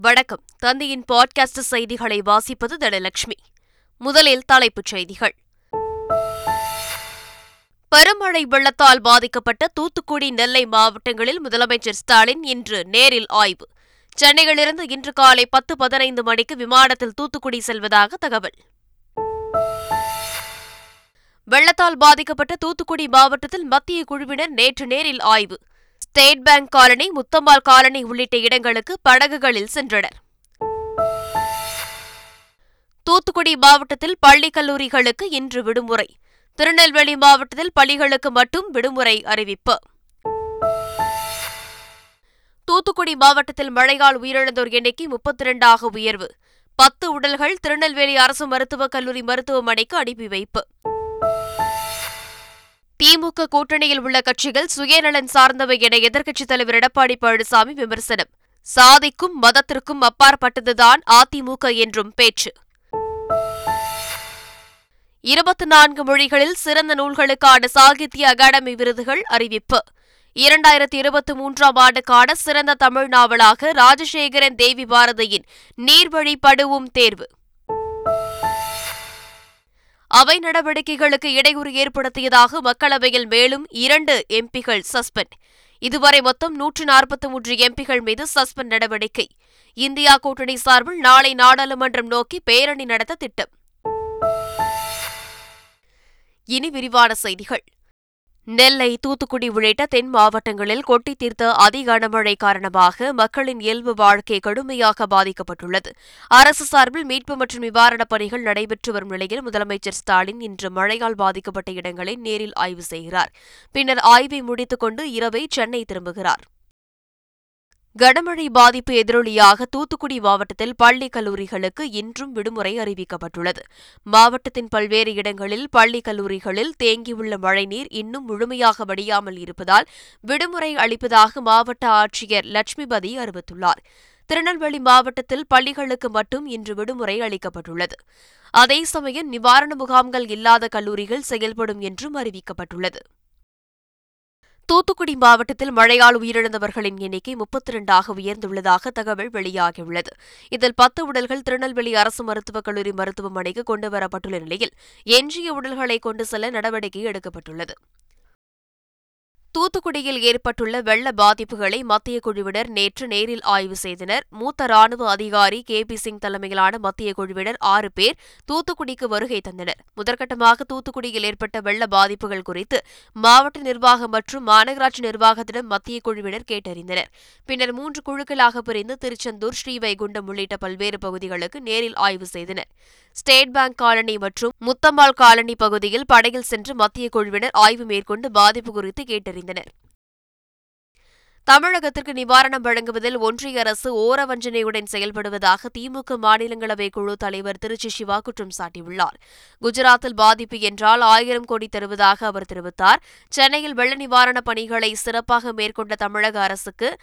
வணக்கம். தந்தையின் பாட்காஸ்ட் செய்திகளை வாசிப்பது தனலட்சுமி. முதலில் தலைப்புச் செய்திகள். பெருமழை வெள்ளத்தால் பாதிக்கப்பட்ட தூத்துக்குடி நெல்லை மாவட்டங்களில் முதலமைச்சர் ஸ்டாலின் இன்று நேரில் ஆய்வு. சென்னையிலிருந்து இன்று காலை பத்து பதினைந்து மணிக்கு விமானத்தில் தூத்துக்குடி செல்வதாக தகவல். வெள்ளத்தால் பாதிக்கப்பட்ட தூத்துக்குடி மாவட்டத்தில் மத்திய குழுவினர் நேற்று நேரில் ஆய்வு. State bank colony Muthampal colony உள்ளிட்ட இடங்களுக்கு படகுகளில் சென்றனர். தூத்துக்குடி மாவட்டத்தில் பள்ளி கல்லூரிகளுக்கு இன்று விடுமுறை. திருநெல்வேலி மாவட்டத்தில் பள்ளிகளுக்கு மட்டும் விடுமுறை அறிவிப்பு. தூத்துக்குடி மாவட்டத்தில் மழையால் உயிரிழந்தோர் எண்ணிக்கை முப்பத்தி இரண்டாக உயர்வு. பத்து உடல்கள் திருநெல்வேலி அரசு மருத்துவக் கல்லூரி மருத்துவமனைக்கு அனுப்பி வைப்பு. திமுக கூட்டணியில் உள்ள கட்சிகள் சுயநலன் சார்ந்தவை என எதிர்க்கட்சித் தலைவர் எடப்பாடி பழனிசாமி விமர்சனம். சாதிக்கும் மதத்திற்கும் அப்பாற்பட்டதுதான் அதிமுக என்றும் பேச்சு. இருபத்தி நான்கு மொழிகளில் சிறந்த நூல்களுக்கான சாகித்ய அகாடமி விருதுகள் அறிவிப்பு. இரண்டாயிரத்தி இருபத்தி மூன்றாம் ஆண்டுக்கான சிறந்த தமிழ் நாவலாக ராஜசேகரன் தேவி பாரதியின் நீர்வழி படுவும் தேர்வு. அவை நடவடிக்கைகளுக்கு இடையூறு ஏற்படுத்தியதாக மக்களவையில் மேலும் இரண்டு எம்பிகள் சஸ்பெண்ட். இதுவரை மொத்தம் நூற்று நாற்பத்தி மூன்று எம்பிகள் மீது சஸ்பெண்ட் நடவடிக்கை. இந்தியா கூட்டணி சார்பில் நாளை நாடாளுமன்றம் நோக்கி பேரணி நடத்த திட்டம். இனி விரிவான செய்திகள். நெல்லை தூத்துக்குடி உள்ளிட்ட தென் மாவட்டங்களில் கொட்டி தீர்த்த அதி கனமழை காரணமாக மக்களின் இயல்பு வாழ்க்கை கடுமையாக பாதிக்கப்பட்டுள்ளது. அரசு சார்பில் மீட்பு மற்றும் நிவாரணப் பணிகள் நடைபெற்று வரும் நிலையில் முதலமைச்சர் ஸ்டாலின் இன்று மழையால் பாதிக்கப்பட்ட இடங்களை நேரில் ஆய்வு செய்கிறார். பின்னர் ஆய்வை முடித்துக் கொண்டு இரவை சென்னை திரும்புகிறார். கனமழை பாதிப்பு எதிரொலியாக தூத்துக்குடி மாவட்டத்தில் பள்ளி கல்லூரிகளுக்கு இன்றும் விடுமுறை அறிவிக்கப்பட்டுள்ளது. மாவட்டத்தின் பல்வேறு இடங்களில் பள்ளி கல்லூரிகளில் தேங்கியுள்ள மழைநீர் இன்னும் முழுமையாக வடியாமல் இருப்பதால் விடுமுறை அளிப்பதாக மாவட்ட ஆட்சியர் லட்சுமிபதி அறிவித்துள்ளார். திருநெல்வேலி மாவட்டத்தில் பள்ளிகளுக்கு மட்டும் இன்று விடுமுறை அளிக்கப்பட்டுள்ளது. அதே சமயம் நிவாரண முகாம்கள் இல்லாத கல்லூரிகள் செயல்படும் என்றும் அறிவிக்கப்பட்டுள்ளது. தூத்துக்குடி மாவட்டத்தில் மழையால் உயிரிழந்தவர்களின் எண்ணிக்கை முப்பத்தி இரண்டாக உயர்ந்துள்ளதாக தகவல் வெளியாகியுள்ளது. இதில் பத்து உடல்கள் திருநெல்வேலி அரசு மருத்துவக் கல்லூரி மருத்துவமனைக்கு கொண்டுவரப்பட்டுள்ள நிலையில் எஞ்சிய உடல்களை கொண்டு செல்ல நடவடிக்கை எடுக்கப்பட்டுள்ளது. தூத்துக்குடியில் ஏற்பட்டுள்ள வெள்ள பாதிப்புகளை மத்திய குழுவினர் நேற்று நேரில் ஆய்வு செய்தனர். மூத்த ராணுவ அதிகாரி கே பி சிங் தலைமையிலான மத்திய குழுவினர் ஆறு பேர் தூத்துக்குடிக்கு வருகை தந்தனர். முதற்கட்டமாக தூத்துக்குடியில் ஏற்பட்ட வெள்ள பாதிப்புகள் குறித்து மாவட்ட நிர்வாகம் மற்றும் மாநகராட்சி நிர்வாகத்திடம் மத்திய குழுவினர் கேட்டறிந்தனர். பின்னர் மூன்று குழுக்களாக பிரிந்து திருச்செந்தூர் ஸ்ரீவைகுண்டம் உள்ளிட்ட பல்வேறு பகுதிகளுக்கு நேரில் ஆய்வு செய்தனர். ஸ்டேட் பேங்க் காலனி மற்றும் முத்தம்மாள் காலனி பகுதியில் படையில் சென்று மத்திய குழுவினர் ஆய்வு மேற்கொண்டு பாதிப்பு குறித்து கேட்டறிந்தனர். தமிழகத்திற்கு நிவாரணம் வழங்குவதில் ஒன்றிய அரசு ஓரவஞ்சனையுடன் செயல்படுவதாக திமுக மாநிலங்களவை குழு தலைவர் திருச்சி சிவா குற்றம் சாட்டியுள்ளார். குஜராத்தில் பாதிப்பு என்றால் ஆயிரம் கோடி தருவதாக அவர் தெரிவித்தார். சென்னையில் வெள்ள நிவாரணப் பணிகளை சிறப்பாக மேற்கொண்ட தமிழக அரசுக்கு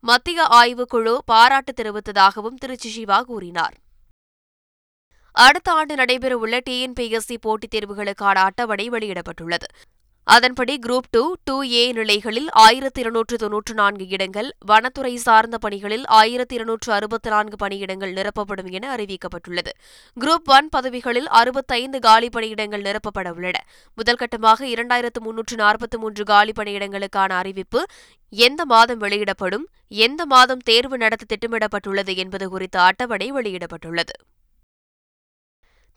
மத்திய ஆய்வுக்குழு பாராட்டு தெரிவித்ததாகவும் திருச்சி சிவா கூறினார். அடுத்த ஆண்டு நடைபெறவுள்ள டிஎன்பிஎஸ்சி போட்டித் தேர்வுகளுக்கான அட்டவணை வெளியிடப்பட்டுள்ளது. அதன்படி குரூப் டூ டூ ஏ நிலைகளில் ஆயிரத்தி இருநூற்று தொன்னூற்று நான்கு இடங்கள் வனத்துறை சார்ந்த பணிகளில் ஆயிரத்தி இருநூற்று அறுபத்தி நான்கு பணியிடங்கள் நிரப்பப்படும் என அறிவிக்கப்பட்டுள்ளது. குரூப் ஒன் பதவிகளில் அறுபத்தைந்து காலி பணியிடங்கள் நிரப்பப்பட உள்ளன. முதல்கட்டமாக இரண்டாயிரத்து முன்னூற்று நாற்பத்தி மூன்று காலி பணியிடங்களுக்கான அறிவிப்பு எந்த மாதம் வெளியிடப்படும் எந்த மாதம் தேர்வு நடத்த திட்டமிடப்பட்டுள்ளது என்பது குறித்த அட்டவணை வெளியிடப்பட்டுள்ளது.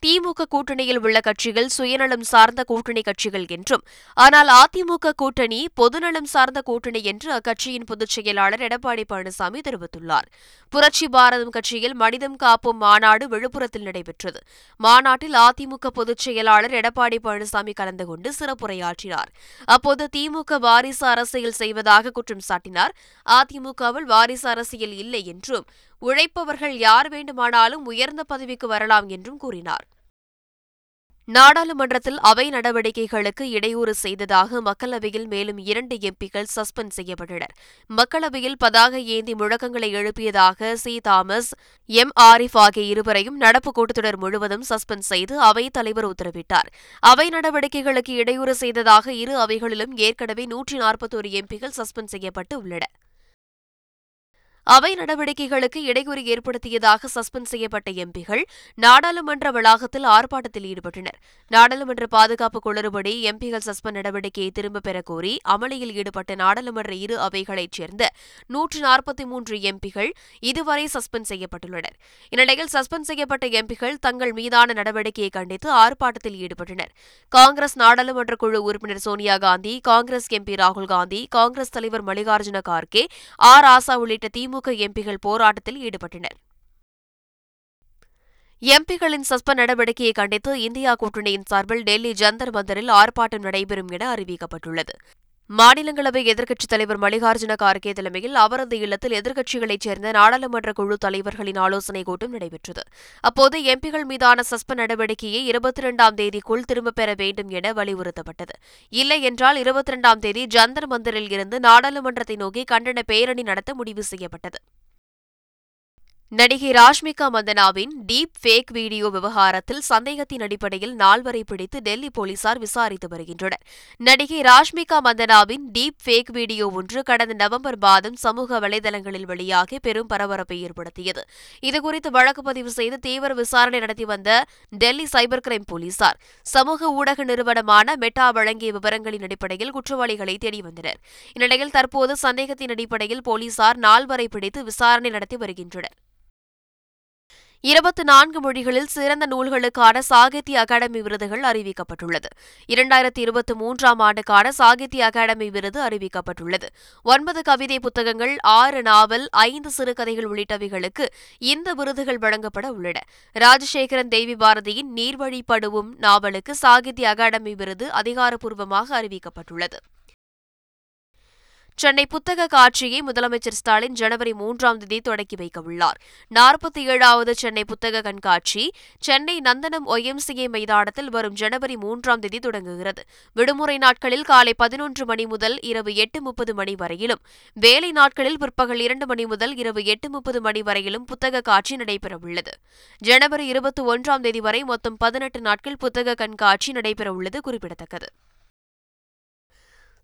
திமுக கூட்டணியில் உள்ள கட்சிகள் சுயநலம் சார்ந்த கூட்டணி கட்சிகள் என்றும் ஆனால் அதிமுக கூட்டணி பொதுநலம் சார்ந்த கூட்டணி என்று அக்கட்சியின் பொதுச் செயலாளர் எடப்பாடி பழனிசாமி தெரிவித்துள்ளார். புரட்சி பாரதம் கட்சியில் மனிதம் காப்போம் மாநாடு விழுப்புரத்தில் நடைபெற்றது. மாநாட்டில் அதிமுக பொதுச் செயலாளர் எடப்பாடி பழனிசாமி கலந்து கொண்டு சிறப்புரையாற்றினார். அப்போது திமுக வாரிசு அரசியல் செய்வதாக குற்றம் சாட்டினார். அதிமுகவில் வாரிசு அரசியல் இல்லை என்றும் உழைப்பவர்கள் யார் வேண்டுமானாலும் உயர்ந்த பதவிக்கு வரலாம் என்றும் கூறினார். நாடாளுமன்றத்தில் அவை நடவடிக்கைகளுக்கு இடையூறு செய்ததாக மக்களவையில் மேலும் இரண்டு எம்பிக்கள் சஸ்பெண்ட் செய்யப்பட்டனர். மக்களவையில் பதாக ஏந்தி முழக்கங்களை எழுப்பியதாக சி. Thomas M. ஆரிஃப் ஆகிய இருவரையும் நடப்பு கூட்டத்தொடர் முழுவதும் சஸ்பெண்ட் செய்து அவைத் தலைவர் உத்தரவிட்டார். அவை நடவடிக்கைகளுக்கு இடையூறு செய்ததாக இரு அவைகளிலும் ஏற்கனவே நூற்றி நாற்பத்தோரு எம்பிக்கள் சஸ்பெண்ட் செய்யப்பட்டு உள்ளன அவை நடவடிக்கைகளுக்கு இடையூறு ஏற்படுத்தியதாக சஸ்பெண்ட் செய்யப்பட்ட எம்பிகள் நாடாளுமன்ற வளாகத்தில் ஆர்ப்பாட்டத்தில் ஈடுபட்டனர். நாடாளுமன்ற பாதுகாப்பு குளறுபடி எம்பிகள் சஸ்பெண்ட் நடவடிக்கையை திரும்பப் பெற கோரி அமளியில் ஈடுபட்ட நாடாளுமன்ற இரு அவைகளைச் சேர்ந்த நூற்று நாற்பத்தி மூன்று எம்பிகள் இதுவரை சஸ்பெண்ட் செய்யப்பட்டுள்ளனர். இந்நிலையில் சஸ்பெண்ட் செய்யப்பட்ட எம்பிகள் தங்கள் மீதான நடவடிக்கையை கண்டித்து ஆர்ப்பாட்டத்தில் ஈடுபட்டனர். காங்கிரஸ் நாடாளுமன்ற குழு உறுப்பினர் சோனியா காந்தி காங்கிரஸ் எம்பி ராகுல் காந்தி காங்கிரஸ் தலைவர் மல்லிகார்ஜுன கார்கே ஆர் ஆசா உள்ளிட்ட திமுக எம்பிகள் போராட்டத்தில் ஈடுபட்டனர். எம்பிகளின் சஸ்பெண்ட் நடவடிக்கையை கண்டித்து இந்தியா கூட்டணியின் சார்பில் டெல்லி ஜந்தர் மந்தரில் ஆர்ப்பாட்டம் நடைபெறும் என அறிவிக்கப்பட்டுள்ளது. மாநிலங்களவை எதிர்க்கட்சித் தலைவர் மல்லிகார்ஜுன கார்கே தலைமையில் அவரது இல்லத்தில் எதிர்க்கட்சிகளைச் சேர்ந்த நாடாளுமன்ற குழு தலைவர்களின் ஆலோசனைக் கூட்டம் நடைபெற்றது. அப்போது எம்பிகள் மீதான சஸ்பெண்ட் நடவடிக்கையை இருபத்தி இரண்டாம் தேதிக்குள் திரும்பப் பெற வேண்டும் என வலியுறுத்தப்பட்டது. இல்லை என்றால் இருபத்தி இரண்டாம் தேதி ஜந்தர் மந்தரில் இருந்து நாடாளுமன்றத்தை நோக்கி கண்டன பேரணி நடத்த முடிவு செய்யப்பட்டது. நடிகை ராஷ்மிகா மந்தனாவின் டீப் ஃபேக் வீடியோ விவகாரத்தில் சந்தேகத்தின் அடிப்படையில் நால்வரை பிடித்து டெல்லி போலீசார் விசாரித்து வருகின்றனர். நடிகை ராஷ்மிகா மந்தனாவின் டீப் ஃபேக் வீடியோ ஒன்று கடந்த நவம்பர் மாதம் சமூக வலைதளங்களில் வெளியாகி பெரும் பரபரப்பை ஏற்படுத்தியது. இதுகுறித்து வழக்கு பதிவு செய்து தீவிர விசாரணை நடத்தி வந்த டெல்லி சைபர் கிரைம் போலீசார் சமூக ஊடக நிறுவனமான மெட்டா வழங்கிய விவரங்களின் அடிப்படையில் குற்றவாளிகளை தேடி வந்தனர். இந்நிலையில் தற்போது சந்தேகத்தின் அடிப்படையில் போலீசார் நால்வரை பிடித்து விசாரணை நடத்தி வருகின்றனர். இருபத்தி நான்கு மொழிகளில் சிறந்த நூல்களுக்கான சாகித்ய அகாடமி விருதுகள் அறிவிக்கப்பட்டுள்ளது. இரண்டாயிரத்தி இருபத்தி மூன்றாம் ஆண்டுக்கான சாகித்ய அகாடமி விருது அறிவிக்கப்பட்டுள்ளது. ஒன்பது கவிதை புத்தகங்கள் ஆறு நாவல் ஐந்து சிறுகதைகள் உள்ளிட்டவைகளுக்கு இந்த விருதுகள் வழங்கப்பட உள்ளன. ராஜசேகரன் தேவி பாரதியின் நீர்வழிப்படுவும் நாவலுக்கு சாகித்ய அகாடமி விருது அதிகாரப்பூர்வமாக அறிவிக்கப்பட்டுள்ளது. சென்னை புத்தக காட்சியை முதலமைச்சர் ஸ்டாலின் ஜனவரி மூன்றாம் தேதி தொடக்கி வைக்க உள்ளார் நாற்பத்தி ஏழாவது சென்னை புத்தக கண்காட்சி சென்னை நந்தனம் ஒய்எம்சிஏ மைதானத்தில் வரும் ஜனவரி மூன்றாம் தேதி தொடங்குகிறது. விடுமுறை நாட்களில் காலை பதினொன்று மணி முதல் இரவு எட்டு முப்பது மணி வரையிலும் வேலை நாட்களில் பிற்பகல் இரண்டு மணி முதல் இரவு எட்டு முப்பது மணி வரையிலும் புத்தக காட்சி நடைபெறவுள்ளது. ஜனவரி இருபத்தி ஒன்றாம் தேதி வரை மொத்தம் பதினெட்டு நாட்கள் புத்தக கண்காட்சி நடைபெறவுள்ளது குறிப்பிடத்தக்கது.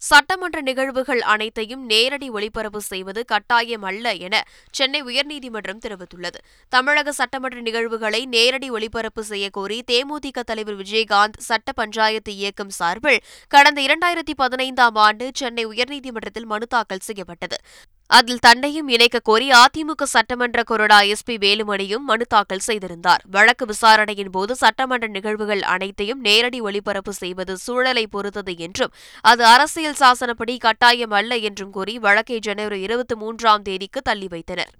சட்டமன்ற நிகழ்வுகள் அனைத்தையும் நேரடி ஒளிபரப்பு செய்வது கட்டாயம் அல்ல என சென்னை உயர்நீதிமன்றம் தெரிவித்துள்ளது. தமிழக சட்டமன்ற நிகழ்வுகளை நேரடி ஒளிபரப்பு செய்யக்கோரி தேமுதிக தலைவர் விஜயகாந்த் சட்ட பஞ்சாயத்து இயக்கம் சார்பில் கடந்த இரண்டாயிரத்தி பதினைந்தாம் ஆண்டு சென்னை உயர்நீதிமன்றத்தில் மனு தாக்கல் செய்யப்பட்டது. அதில் தன்னையும் இணைக்க கோரி அதிமுக சட்டமன்ற கொறடா எஸ் பி வேலுமணியும் மனு தாக்கல் செய்திருந்தார். வழக்கு விசாரணையின் போது சட்டமன்ற நிகழ்வுகள் அனைத்தையும் நேரடி ஒளிபரப்பு செய்வது சூழலை பொறுத்தது என்றும் அது அரசியல் சாசனப்படி கட்டாயம் அல்ல என்றும் கூறி வழக்கை ஜனவரி இருபத்தி மூன்றாம் தேதிக்கு தள்ளி வைத்தனர்.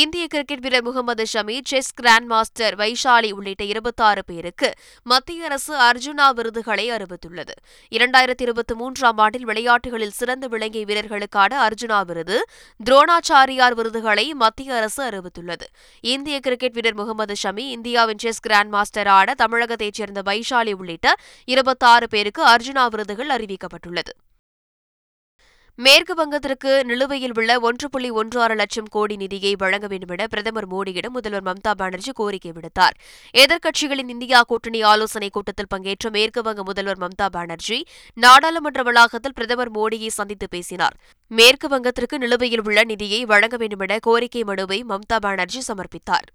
இந்திய கிரிக்கெட் வீரர் Mohammed Shami chess grand master Vaishali உள்ளிட்ட இருபத்தாறு பேருக்கு மத்திய அரசு அர்ஜுனா விருதுகளை அறிவித்துள்ளது. இரண்டாயிரத்தி இருபத்தி மூன்றாம் ஆண்டில் விளையாட்டுகளில் சிறந்து விளங்கிய வீரர்களுக்கான அர்ஜுனா விருது துரோணாச்சாரியார் விருதுகளை மத்திய அரசு அறிவித்துள்ளது. இந்திய கிரிக்கெட் வீரர் முகமது ஷமி இந்தியாவின் செஸ் கிராண்ட் மாஸ்டரான தமிழகத்தைச் சேர்ந்த வைஷாலி உள்ளிட்ட இருபத்தாறு பேருக்கு அர்ஜுனா விருதுகள் அறிவிக்கப்பட்டுள்ளது. மேற்கு வங்கத்திற்கு நிலுவையில் உள்ள ஒன்று புள்ளி ஒன்று ஆறு லட்சம் கோடி நிதியை வழங்க வேண்டுமென பிரதமர் மோடியிடம் முதல்வர் மம்தா பானர்ஜி கோரிக்கை விடுத்தார். எதிர்க்கட்சிகளின் இந்தியா கூட்டணி ஆலோசனைக் கூட்டத்தில் பங்கேற்ற மேற்கு வங்க முதல்வர் மம்தா பானர்ஜி நாடாளுமன்ற வளாகத்தில் பிரதமர் மோடியை சந்தித்து பேசினார். மேற்கு வங்கத்திற்கு நிலுவையில் உள்ள நிதியை வழங்க வேண்டுமென கோரிக்கை மனுவை மம்தா பானர்ஜி சமர்ப்பித்தார்.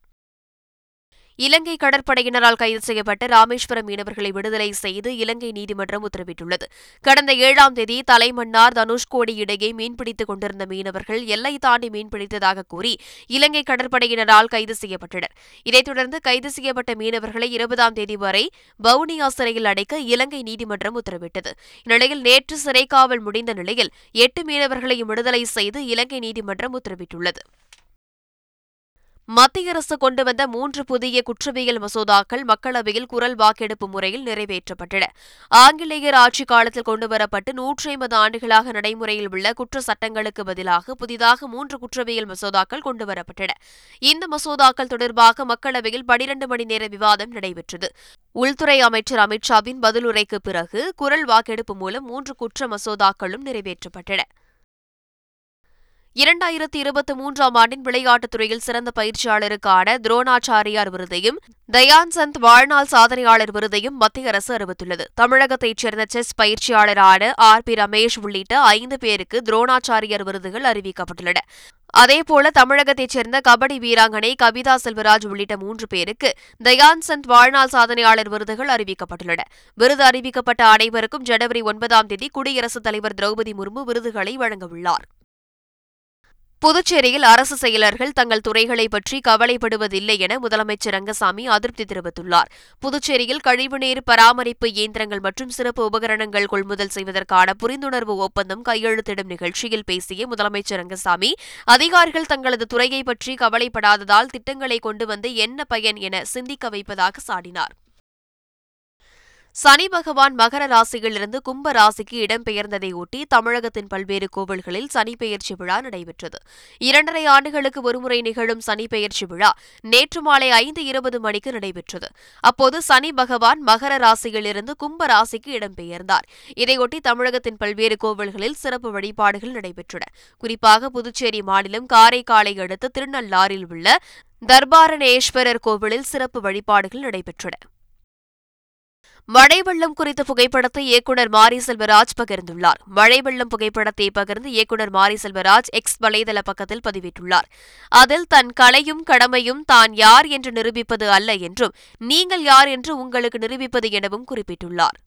இலங்கை கடற்படையினரால் கைது செய்யப்பட்ட ராமேஸ்வரம் மீனவர்களை விடுதலை செய்து இலங்கை நீதிமன்றம் உத்தரவிட்டுள்ளது. கடந்த ஏழாம் தேதி தலைமன்னார் தனுஷ்கோடி இடையே மீன்பிடித்துக் கொண்டிருந்த மீனவர்கள் எல்லை தாண்டி மீன்பிடித்ததாக கூறி இலங்கை கடற்படையினரால் கைது செய்யப்பட்டனர். இதைத் தொடர்ந்து கைது செய்யப்பட்ட மீனவர்களை இருபதாம் தேதி வரை வவுனியா சிறையில் அடைக்க இலங்கை நீதிமன்றம் உத்தரவிட்டது. இந்நிலையில் நேற்று சிறைக்காவல் முடிந்த நிலையில் எட்டு மீனவர்களையும் விடுதலை செய்து இலங்கை நீதிமன்றம் உத்தரவிட்டுள்ளது. மத்திய அரசு கொண்டு வந்த மூன்று புதிய குற்றவியல் மசோதாக்கள் மக்களவையில் குரல் வாக்கெடுப்பு முறையில் நிறைவேற்றப்பட்டன. ஆங்கிலேயர் ஆட்சி காலத்தில் கொண்டுவரப்பட்டு நூற்றி ஐம்பது ஆண்டுகளாக நடைமுறையில் உள்ள குற்ற சட்டங்களுக்கு பதிலாக புதிதாக மூன்று குற்றவியல் மசோதாக்கள் கொண்டுவரப்பட்டன. இந்த மசோதாக்கள் தொடர்பாக மக்களவையில் பனிரண்டு மணி நேர விவாதம் நடைபெற்றது. உள்துறை அமைச்சர் அமித்ஷாவின் பதிலுரைக்கு பிறகு குரல் வாக்கெடுப்பு மூலம் மூன்று குற்ற மசோதாக்களும் நிறைவேற்றப்பட்டன. இரண்டாயிரத்தி இருபத்தி மூன்றாம் ஆண்டின் விளையாட்டுத் துறையில் சிறந்த பயிற்சியாளருக்கான துரோணாச்சாரியார் விருதையும் தயான் சந்த் வாழ்நாள் சாதனையாளர் விருதையும் மத்திய அரசு அறிவித்துள்ளது. தமிழகத்தைச் சேர்ந்த செஸ் பயிற்சியாளரான ஆர் பி ரமேஷ் உள்ளிட்ட ஐந்து பேருக்கு துரோணாச்சாரியார் விருதுகள் அறிவிக்கப்பட்டுள்ளன. அதேபோல தமிழகத்தைச் சேர்ந்த கபடி வீராங்கனை கவிதா செல்வராஜ் உள்ளிட்ட மூன்று பேருக்கு தயான் சந்த் வாழ்நாள் சாதனையாளர் விருதுகள் அறிவிக்கப்பட்டுள்ளன. விருது அறிவிக்கப்பட்ட அனைவருக்கும் ஜனவரி ஒன்பதாம் தேதி குடியரசுத் தலைவர் திரௌபதி முர்மு விருதுகளை வழங்கவுள்ளார் புதுச்சேரியில் அரசு செயலர்கள் தங்கள் துறைகளை பற்றி கவலைப்படுவதில்லை என முதலமைச்சர் ரங்கசாமி அதிருப்தி தெரிவித்துள்ளார். புதுச்சேரியில் கழிவுநீர் பராமரிப்பு இயந்திரங்கள் மற்றும் சிறப்பு உபகரணங்கள் கொள்முதல் செய்வதற்கான புரிந்துணர்வு ஒப்பந்தம் கையெழுத்திடும் நிகழ்ச்சியில் பேசிய முதலமைச்சர் ரங்கசாமி அதிகாரிகள் தங்களது துறையை பற்றி கவலைப்படாததால் திட்டங்களை கொண்டு வந்து என்ன பயன் என சிந்திக்க வைப்பதாக சாடினார். சனி பகவான் மகர ராசியிலிருந்து கும்ப ராசிக்கு இடம்பெயர்ந்ததையொட்டி தமிழகத்தின் பல்வேறு கோவில்களில் சனி பெயர்ச்சி விழா நடைபெற்றது. இரண்டரை ஆண்டுகளுக்கு ஒருமுறை நிகழும் சனி பெயர்ச்சி விழா நேற்று மாலை ஐந்து இருபது மணிக்கு நடைபெற்றது. அப்போது சனி பகவான் மகர ராசியிலிருந்து கும்ப ராசிக்கு இடம்பெயர்ந்தார். இதையொட்டி தமிழகத்தின் பல்வேறு கோவில்களில் சிறப்பு வழிபாடுகள் நடைபெற்றன. குறிப்பாக புதுச்சேரி மாநிலம் காரைக்காலை அடுத்த திருநள்ளாறில் உள்ள தர்பாரணேஸ்வரர் கோவிலில் சிறப்பு வழிபாடுகள் நடைபெற்றன. மழை வெள்ளம் குறித்த புகைப்படத்தை இயக்குநர் மாரி செல்வராஜ் பகிர்ந்துள்ளார். மழை வெள்ளம் புகைப்படத்தை பகிர்ந்து இயக்குநர் மாரி செல்வராஜ் எக்ஸ் வலைதள பக்கத்தில் பதிவிட்டுள்ளார். அதில் தன் கலையும் கடமையும் தான் யார் என்று நிரூபிப்பது அல்ல என்றும் நீங்கள் யார் என்று உங்களுக்கு நிரூபிப்பது எனவும் குறிப்பிட்டுள்ளார்.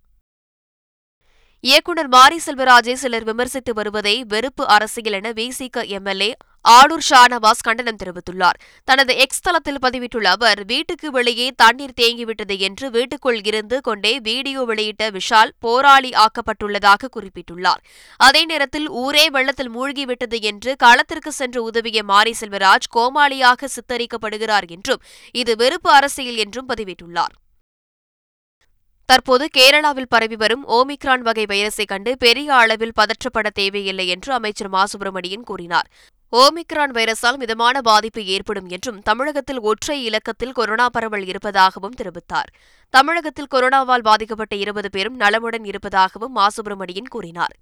இயக்குநர் மாரி செல்வராஜை சிலர் விமர்சித்து வருவதை வெறுப்பு அரசியல் என விசிக எம்எல்ஏ ஆளூர் ஷானவாஸ் கண்டனம் தெரிவித்துள்ளார். தனது எக்ஸ் தளத்தில் பதிவிட்டுள்ள அவர் வீட்டுக்கு வெளியே தண்ணீர் தேங்கிவிட்டது என்று வீட்டுக்குள் இருந்து கொண்டே வீடியோ வெளியிட்ட விஷால் போராளி ஆக்கப்பட்டுள்ளதாக குறிப்பிட்டுள்ளார். அதே நேரத்தில் ஊரே வெள்ளத்தில் மூழ்கிவிட்டது என்று களத்திற்கு சென்று உதவிய மாரி செல்வராஜ் கோமாளியாக சித்தரிக்கப்படுகிறார் என்றும் இது வெறுப்பு அரசியல் என்றும் பதிவிட்டுள்ளார். தற்போது கேரளாவில் பரவி வரும் ஓமிக்ரான் வகை வைரஸை கண்டு பெரிய அளவில் பதற்றப்பட தேவையில்லை என்று அமைச்சர் மா. சுப்பிரமணியன் கூறினார். ஓமிக்ரான் வைரஸால் மிதமான பாதிப்பு ஏற்படும் என்றும் தமிழகத்தில் ஒற்றை இலக்கத்தில் கொரோனா பரவல் இருப்பதாகவும் தெரிவித்தார். தமிழகத்தில் கொரோனாவால் பாதிக்கப்பட்ட இருபது பேரும் நலமுடன் இருப்பதாகவும் மா. சுப்பிரமணியன் கூறினார்.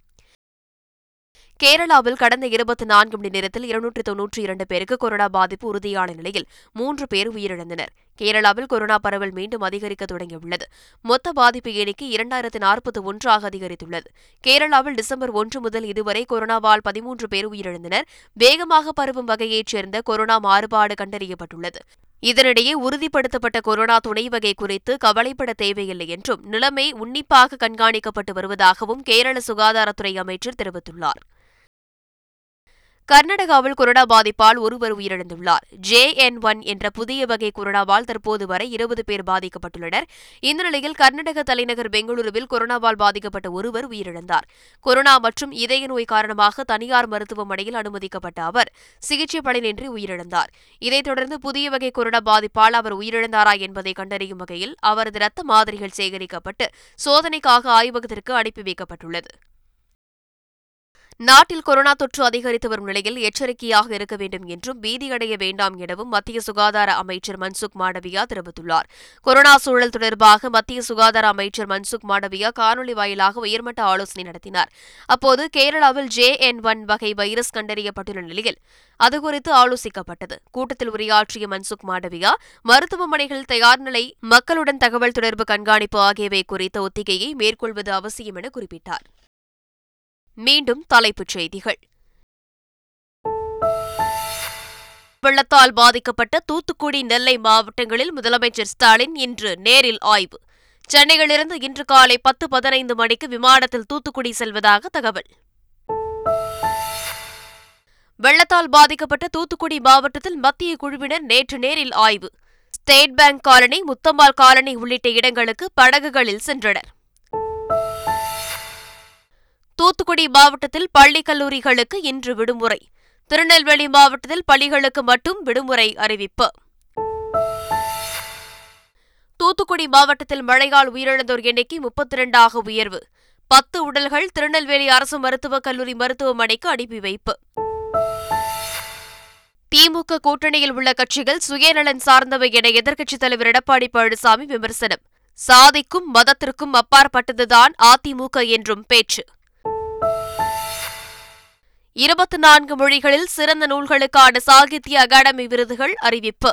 கேரளாவில் கடந்த இருபத்தி நான்கு மணி நேரத்தில் இருநூற்றி தொன்னூற்றி இரண்டு பேருக்கு கொரோனா பாதிப்பு உறுதியான நிலையில் மூன்று பேர் உயிரிழந்தனர். கேரளாவில் கொரோனா பரவல் மீண்டும் அதிகரிக்க தொடங்கியுள்ளது. மொத்த பாதிப்பு எண்ணிக்கை இரண்டாயிரத்து நாற்பத்தி ஒன்றாக அதிகரித்துள்ளது. கேரளாவில் டிசம்பர் ஒன்று முதல் இதுவரை கொரோனாவால் பதிமூன்று பேர் உயிரிழந்தனர். வேகமாக பரவும் வகையைச் சேர்ந்த கொரோனா மாறுபாடு கண்டறியப்பட்டுள்ளது. இதனிடையே உறுதிப்படுத்தப்பட்ட கொரோனா துணை வகை குறித்து கவலைப்பட தேவையில்லை என்றும் நிலைமை உன்னிப்பாக கண்காணிக்கப்பட்டு வருவதாகவும் கேரள சுகாதாரத்துறை அமைச்சர் தெரிவித்துள்ளார். கர்நாடகாவில் கொரோனா பாதிப்பால் ஒருவர் உயிரிழந்துள்ளார். ஜே என் ஒன் என்ற புதிய வகை கொரோனாவால் தற்போது வரை இருபது பேர் பாதிக்கப்பட்டுள்ளனர். இந்த நிலையில் கர்நாடக தலைநகர் பெங்களூருவில் கொரோனாவால் பாதிக்கப்பட்ட ஒருவர் உயிரிழந்தார். கொரோனா மற்றும் இதய நோய் காரணமாக தனியார் மருத்துவமனையில் அனுமதிக்கப்பட்ட அவர் சிகிச்சை பலனின்றி உயிரிழந்தார். இதைத் தொடர்ந்து புதிய வகை கொரோனா பாதிப்பால் அவர் உயிரிழந்தாரா என்பதை கண்டறியும் வகையில் அவரது இரத்த மாதிரிகள் சேகரிக்கப்பட்டு சோதனைக்காக ஆய்வகத்திற்கு அனுப்பி வைக்கப்பட்டுள்ளது. நாட்டில் கொரோனா தொற்று அதிகரித்து வரும் நிலையில் எச்சரிக்கையாக இருக்க வேண்டும் என்றும் பீதியடைய வேண்டாம் எனவும் மத்திய சுகாதார அமைச்சர் மன்சுக் மாண்டவியா தெரிவித்துள்ளார். கொரோனா சூழல் தொடர்பாக மத்திய சுகாதார அமைச்சர் மன்சுக் மாண்டவியா காணொலி வாயிலாக உயர்மட்ட ஆலோசனை நடத்தினார். அப்போது கேரளாவில் ஜே என் ஒன் வகை வைரஸ் கண்டறியப்பட்டுள்ள நிலையில் அதுகுறித்து ஆலோசிக்கப்பட்டது. கூட்டத்தில் உரையாற்றிய மன்சுக் மாண்டவியா மருத்துவமனைகள் தயார் நிலை மக்களுடன் தகவல் தொடர்பு கண்காணிப்பு ஆகியவை குறித்த ஒத்திகையை மேற்கொள்வது அவசியம் என குறிப்பிட்டார். மீண்டும் தலைப்புச் செய்திகள். வெள்ளத்தால் பாதிக்கப்பட்ட தூத்துக்குடி நெல்லை மாவட்டங்களில் முதலமைச்சர் ஸ்டாலின் இன்று நேரில் ஆய்வு. சென்னையிலிருந்து இன்று காலை பத்து பதினைந்து மணிக்கு விமானத்தில் தூத்துக்குடி செல்வதாக தகவல். வெள்ளத்தால் பாதிக்கப்பட்ட தூத்துக்குடி மாவட்டத்தில் மத்திய குழுவினர் நேற்று நேரில் ஆய்வு. State bank colony Muthampal colony உள்ளிட்ட இடங்களுக்கு படகுகளில் சென்றனர். தூத்துக்குடி மாவட்டத்தில் பள்ளி கல்லூரிகளுக்கு இன்று விடுமுறை. திருநெல்வேலி மாவட்டத்தில் பள்ளிகளுக்கு மட்டும் விடுமுறை அறிவிப்பு. தூத்துக்குடி மாவட்டத்தில் மழையால் உயிரிழந்தோர் எண்ணிக்கை முப்பத்தி இரண்டாக உயர்வு. பத்து உடல்கள் திருநெல்வேலி அரசு மருத்துவக் கல்லூரி மருத்துவமனைக்கு அனுப்பி வைப்பு. திமுக கூட்டணியில் உள்ள கட்சிகள் சுயநலன் சார்ந்தவை என எதிர்க்கட்சித் தலைவர் எடப்பாடி பழனிசாமி விமர்சனம். சாதிக்கும் மதத்திற்கும் அப்பாற்பட்டதுதான் அதிமுக என்றும் பேச்சு. இருபத்தி நான்கு மொழிகளில் சிறந்த நூல்களுக்கான சாகித்ய அகாடமி விருதுகள் அறிவிப்பு.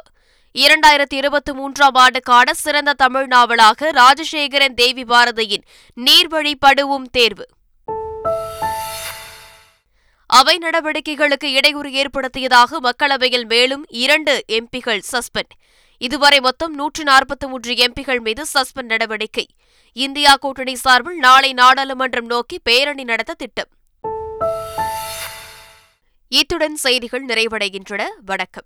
இரண்டாயிரத்தி இருபத்தி மூன்றாம் ஆண்டுக்கான சிறந்த தமிழ் நாவலாக ராஜசேகரன் தேவி பாரதியின் நீர்வழி படுவும் தேர்வு. அவை நடவடிக்கைகளுக்கு இடையூறு ஏற்படுத்தியதாக மக்களவையில் மேலும் இரண்டு எம்பிகள் சஸ்பெண்ட். இதுவரை மொத்தம் நூற்று நாற்பத்தி மூன்று எம்பிகள் மீது சஸ்பெண்ட் நடவடிக்கை. இந்தியா கூட்டணி சார்பில் நாளை நாடாளுமன்றம் நோக்கி பேரணி நடத்த திட்டம். இத்துடன் செய்திகள் நிறைவடைகின்றன. வணக்கம்.